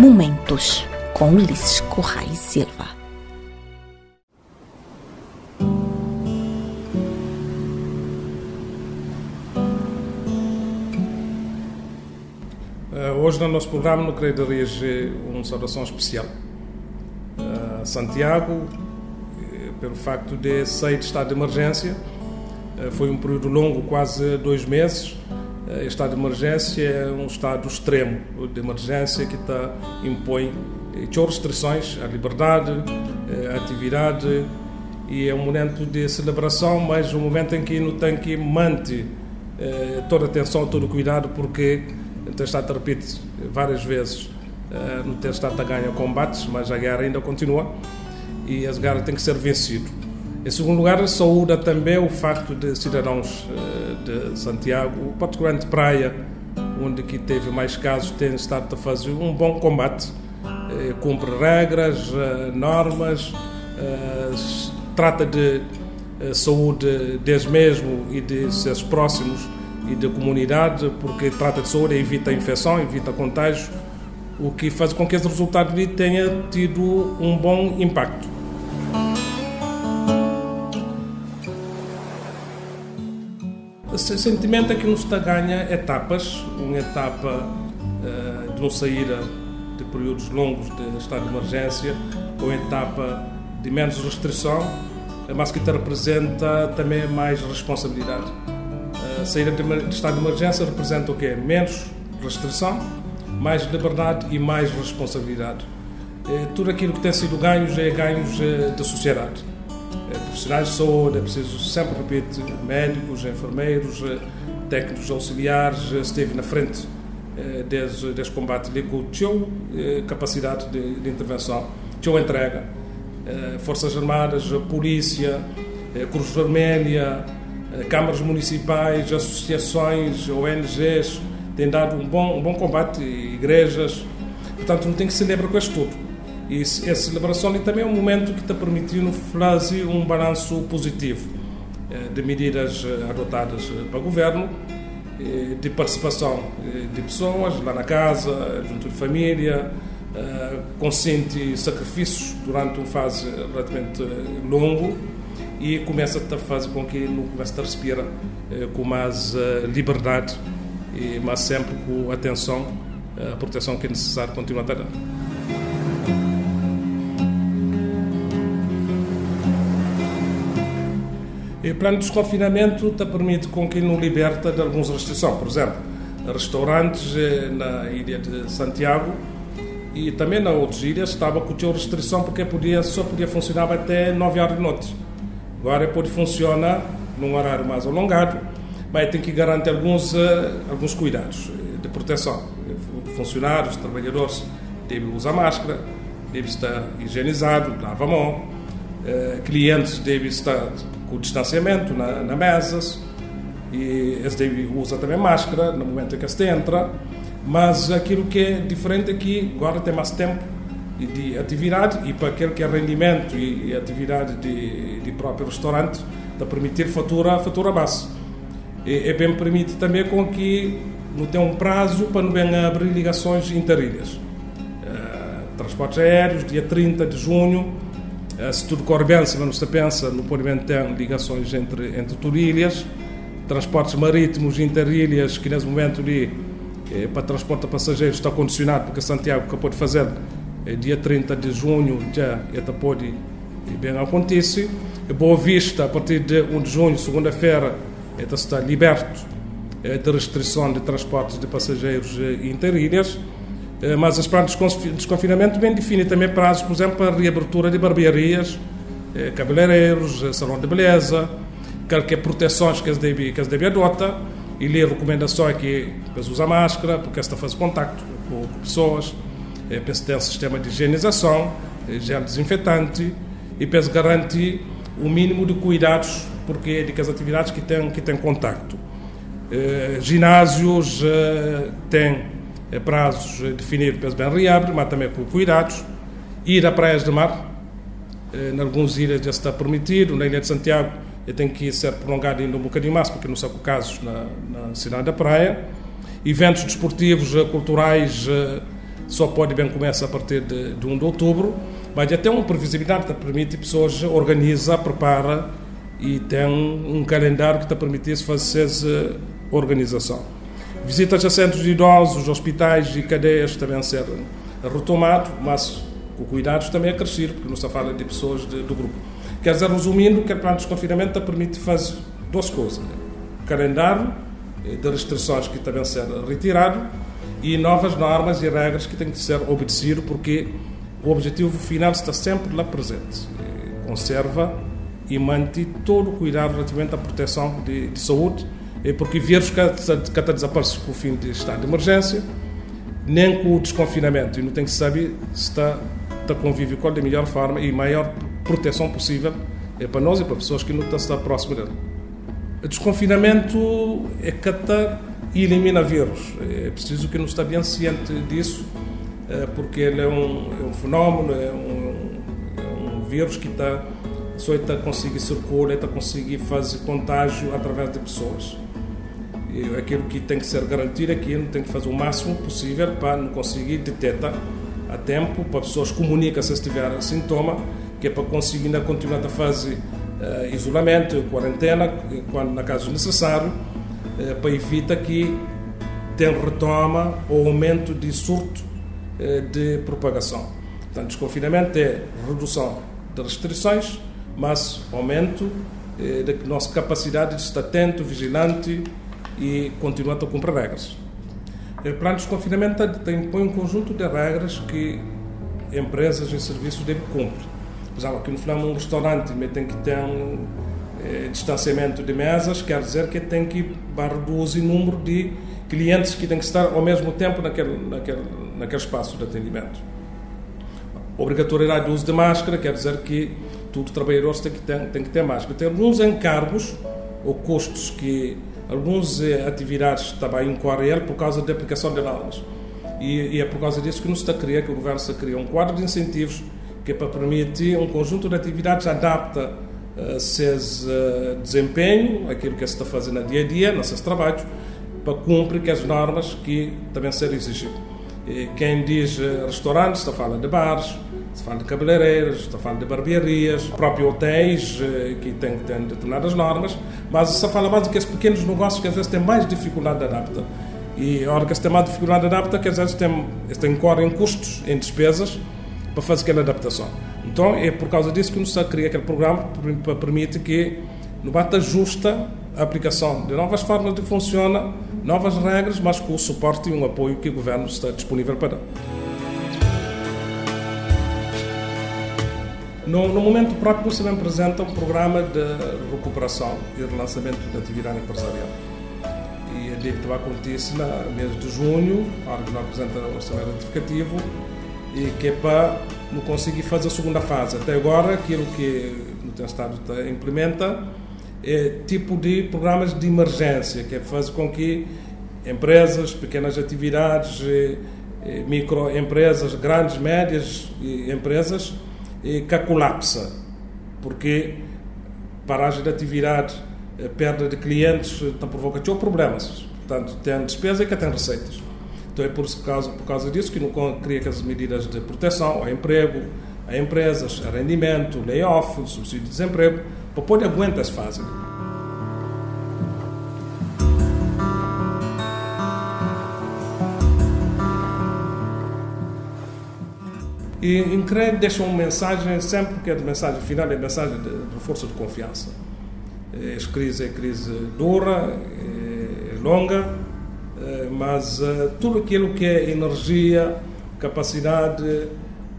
Momentos com Ulisses Correia Silva. Eh, hoje no nosso programa não queria dirigir uma saudação especial. Uh, Santiago, eh, pelo facto de sair de estado de emergência, foi um período longo, quase dois meses, eh, estado de emergência é um estado extremo de emergência que está, impõe tinha restrições à liberdade, à atividade e é um momento de celebração, mas um momento em que não tem que manter eh, toda a atenção, todo o cuidado, porque tem estado, repito várias vezes, eh, estado a ganhar combates, mas a guerra ainda continua e a guerra tem que ser vencida. Em segundo lugar, saúda também o facto de cidadãos de Santiago, particularmente Praia, onde que teve mais casos, tem estado a fazer um bom combate, cumpre regras, normas, trata de saúde deles mesmo e de seus próximos e da comunidade, porque trata de saúde, evita infecção, evita contágio, o que faz com que esse resultado tenha tido um bom impacto. O sentimento é que nos está a ganhar etapas, uma etapa uh, de não sair de períodos longos de estado de emergência, ou etapa de menos restrição, mas que te representa também mais responsabilidade. Uh, sair de, de estado de emergência representa o quê? Menos restrição, mais liberdade e mais responsabilidade. Uh, tudo aquilo que tem sido ganhos é ganhos da sociedade profissionais de saúde, é preciso sempre repetir, médicos, enfermeiros, eh, técnicos auxiliares, eh, esteve na frente eh, desse, desse combate ali com a capacidade de, de intervenção, tinha entrega. Forças Armadas, Polícia, Cruz Vermelha, câmaras municipais, associações, ONGs, têm dado um bom, um bom combate, igrejas. Portanto, não tem que se celebrar com isto tudo. E essa celebração também é um momento que está permitindo fazer um balanço positivo eh, de medidas eh, adotadas eh, para o governo, de participação de pessoas lá na casa, junto de família, consciente sacrifícios durante uma fase relativamente longo e começa a fazer com que não comece a respirar com mais liberdade, mas sempre com atenção, a proteção que é necessário continuar a dar. E o plano de desconfinamento te permite com que não liberta de algumas restrições. Por exemplo, restaurantes eh, na ilha de Santiago e também na outras ilhas estava com restrição porque podia, só podia funcionar até 9 horas de noite. Agora pode funcionar num horário mais alongado, mas tem que garantir alguns, eh, alguns cuidados de proteção. Funcionários, trabalhadores devem usar máscara, devem estar higienizados, lava a mão, eh, clientes devem estar com o distanciamento na, na mesas e eles usa também máscara no momento em que se entra mas aquilo que é diferente aqui agora tem mais tempo de atividade e para aquele que é rendimento e, atividade de, de próprio restaurante está permitir fatura fatura base. E, e bem permite também com que não tem um prazo para não bem abrir ligações interilhas. Uh, transportes aéreos dia 30 de junho se tudo corre bem, se não se pensa, no Polimento tem ligações entre, entre turilhas, transportes marítimos interilhas, que nesse momento ali, eh, para transporte de passageiros está condicionado, porque Santiago acabou de fazer, eh, dia 30 de junho, já está pode bem acontece. Boa Vista, a partir de 1 de junho, segunda-feira, está liberto de restrição de transportes de passageiros interilhas. Eh, mas os planos de desconfinamento bem definem também prazos, por exemplo, para a reabertura de barbearias, eh, cabeleireiros, eh, salão de beleza, qualquer proteções que eles devem, que eles devem adotar, e ler recomendações que eles usam máscara, porque está fazendo contacto com, com pessoas, penso ter um sistema de higienização, gel desinfetante, e penso garantir o mínimo de cuidados, porque é de que as atividades que têm, que têm contacto. ginásios têm é prazos definidos pelos bem reabre, mas também com cuidados. Ir a praias de mar, eh, em algumas ilhas já está permitido, na Ilha de Santiago tem que ser prolongado ainda um bocadinho mais, porque não são casos na, na cidade da praia. Eventos desportivos, eh, culturais, eh, só pode bem começar a partir de, de 1 de outubro, mas tem uma previsibilidade que permite pessoas organizar, prepara e tem um calendário que te permite fazer essa organização. Visitas a centros de idosos, hospitais e cadeias também ser retomado, mas com cuidados também a crescer, porque não se fala de pessoas de, do grupo. Quer dizer, resumindo, que o plano de desconfinamento te permite fazer duas coisas. Né? Calendário eh, de restrições que também ser retirado e novas normas e regras que têm que ser obedecidas, porque o objetivo final está sempre lá presente. Conserva e mantém todo o cuidado relativamente à proteção de, de saúde, porque vírus que, que desaparece com o fim de estado de emergência, nem com o desconfinamento, e não tem que saber se está, está convívio com da melhor forma e maior proteção possível é para nós e para pessoas que não estão próximas dele. O desconfinamento é catar e elimina vírus. É preciso que nos está bem ciente disso, é, porque ele é um, é um fenómeno, é um, é um, vírus que está só está conseguir circular, está conseguir fazer contágio através de pessoas. E aquilo que tem que ser garantido é que ele tem que fazer o máximo possível para não conseguir detectar a tempo, para pessoas comunicar se tiver sintoma, que é para conseguir ainda continuar a fazer uh, isolamento, quarentena, quando na caso necessário, uh, para evitar que tenha retoma ou aumento de surto uh, de propagação. Portanto, desconfinamento é redução de restrições, mas aumento da nossa capacidade de estar atento, vigilante e continuar a cumprir regras. O plano de desconfinamento tem, põe um conjunto de regras que empresas e serviços devem cumprir por exemplo, aqui no Flamengo, um restaurante tem que ter um eh, distanciamento de mesas, quer dizer que tem que reduzir o número de clientes que têm que estar ao mesmo tempo naquele, naquele, naquele espaço de atendimento. Obrigatoriedade do uso de máscara, quer dizer que todo trabalhador tem que ter, tem que ter máscara. Tem alguns encargos ou custos que algumas eh, atividades também incorrem por causa da aplicação de normas. E, e, é por causa disso que nos está a criar, que o governo está a criar um quadro de incentivos que é para permitir um conjunto de atividades adapta uh, seus uh, desempenho, aquilo que se está fazendo no dia a dia, nos seus trabalhos, para cumprir as normas que também serão exigidas. Quem diz restaurantes, está falando de bares, está falando de cabeleireiros, está falando de barbearias, próprios hotéis uh, que têm, têm determinadas normas, mas se fala mais aqueles pequenos negócios que às vezes têm mais dificuldade de adaptar. E a hora que se tem mais dificuldade de adaptar, que às vezes tem, tem, correm custos em despesas para fazer aquela adaptação. Então é por causa disso que nos está a criar aquele programa para permitir que no bata justa a aplicação de novas formas de funcionar, novas regras, mas com o suporte e um apoio que o governo está disponível para dar. No, no, momento próprio, você me apresenta um programa de recuperação e relançamento da atividade empresarial. E ele vai acontecer no mês de junho, a nós apresentamos o orçamento retificativo, e que é para não conseguir fazer a segunda fase. Até agora, aquilo que o Estado implementa é tipo de programas de emergência, que é fazer com que empresas, pequenas atividades, eh, eh, microempresas, grandes, médias empresas, eh, que colapsa, porque paragem de atividade, perda de clientes, está provocando problemas. Portanto, tem despesa e que tem receitas. Então é por causa, por causa disso que não cria aquelas medidas de proteção ao emprego, a empresas, a rendimento, layoff, subsídio de desemprego, para poder aguentar essa fase. E em CRE deixa uma mensagem, sempre que é de mensagem final, é mensagem de reforço de confiança. A crise é crise dura, é longa, eh, mas eh, tudo aquilo que é energia, capacidade,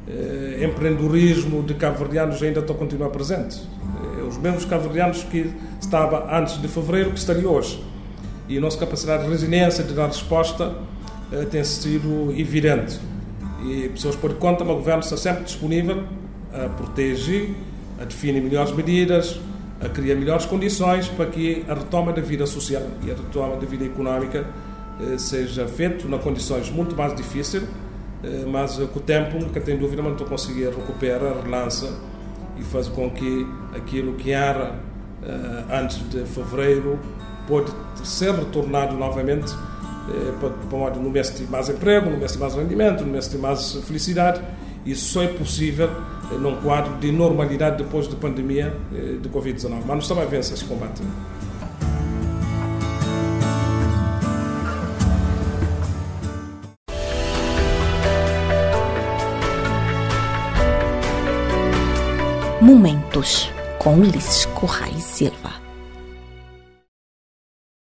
eh, empreendedorismo de cabo-verdianos ainda estão a continuar presentes. Os mesmos cabo-verdianos que estavam antes de fevereiro que estariam hoje. E a nossa capacidade de resiliência, de dar resposta, tem sido evidente. E pessoas por conta, o governo está sempre disponível a proteger, a definir melhores medidas, a criar melhores condições para que a retoma da vida social e a retoma da vida económica eh, seja feito em condições muito mais difíceis, eh, mas com o tempo, nunca tem dúvida, mas estou conseguir recuperar, relança e faz com que aquilo que era eh, antes de fevereiro pode ser retornado novamente pode, mês de mais emprego, no mês de mais rendimento, no mês de mais felicidade. Isso só é possível num quadro de normalidade depois da pandemia de Covid-19. Mas nós estamos a vencer esse combate. Momentos com Ulisses Correia e Silva.